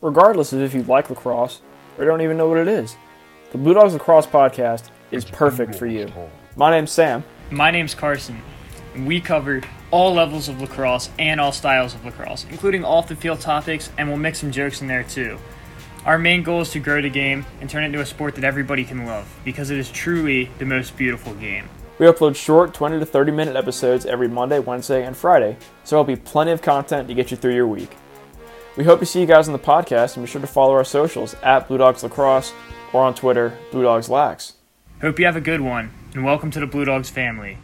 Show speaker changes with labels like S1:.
S1: regardless of if you like lacrosse or don't even know what it is. The Blue Dogs Lacrosse podcast is perfect for you. My name's Sam.
S2: My name's Carson. and We cover all levels of lacrosse and all styles of lacrosse, including off the field topics, and we'll mix some jokes in there too. Our main goal is to grow the game and turn it into a sport that everybody can love because it is truly the most beautiful game.
S1: We upload short 20 to 30 minute episodes every Monday, Wednesday, and Friday, so there'll be plenty of content to get you through your week. We hope to see you guys on the podcast and be sure to follow our socials at Blue Dogs Lacrosse or on Twitter, Blue Dogs Lax.
S2: Hope you have a good one, and welcome to the Blue Dogs family.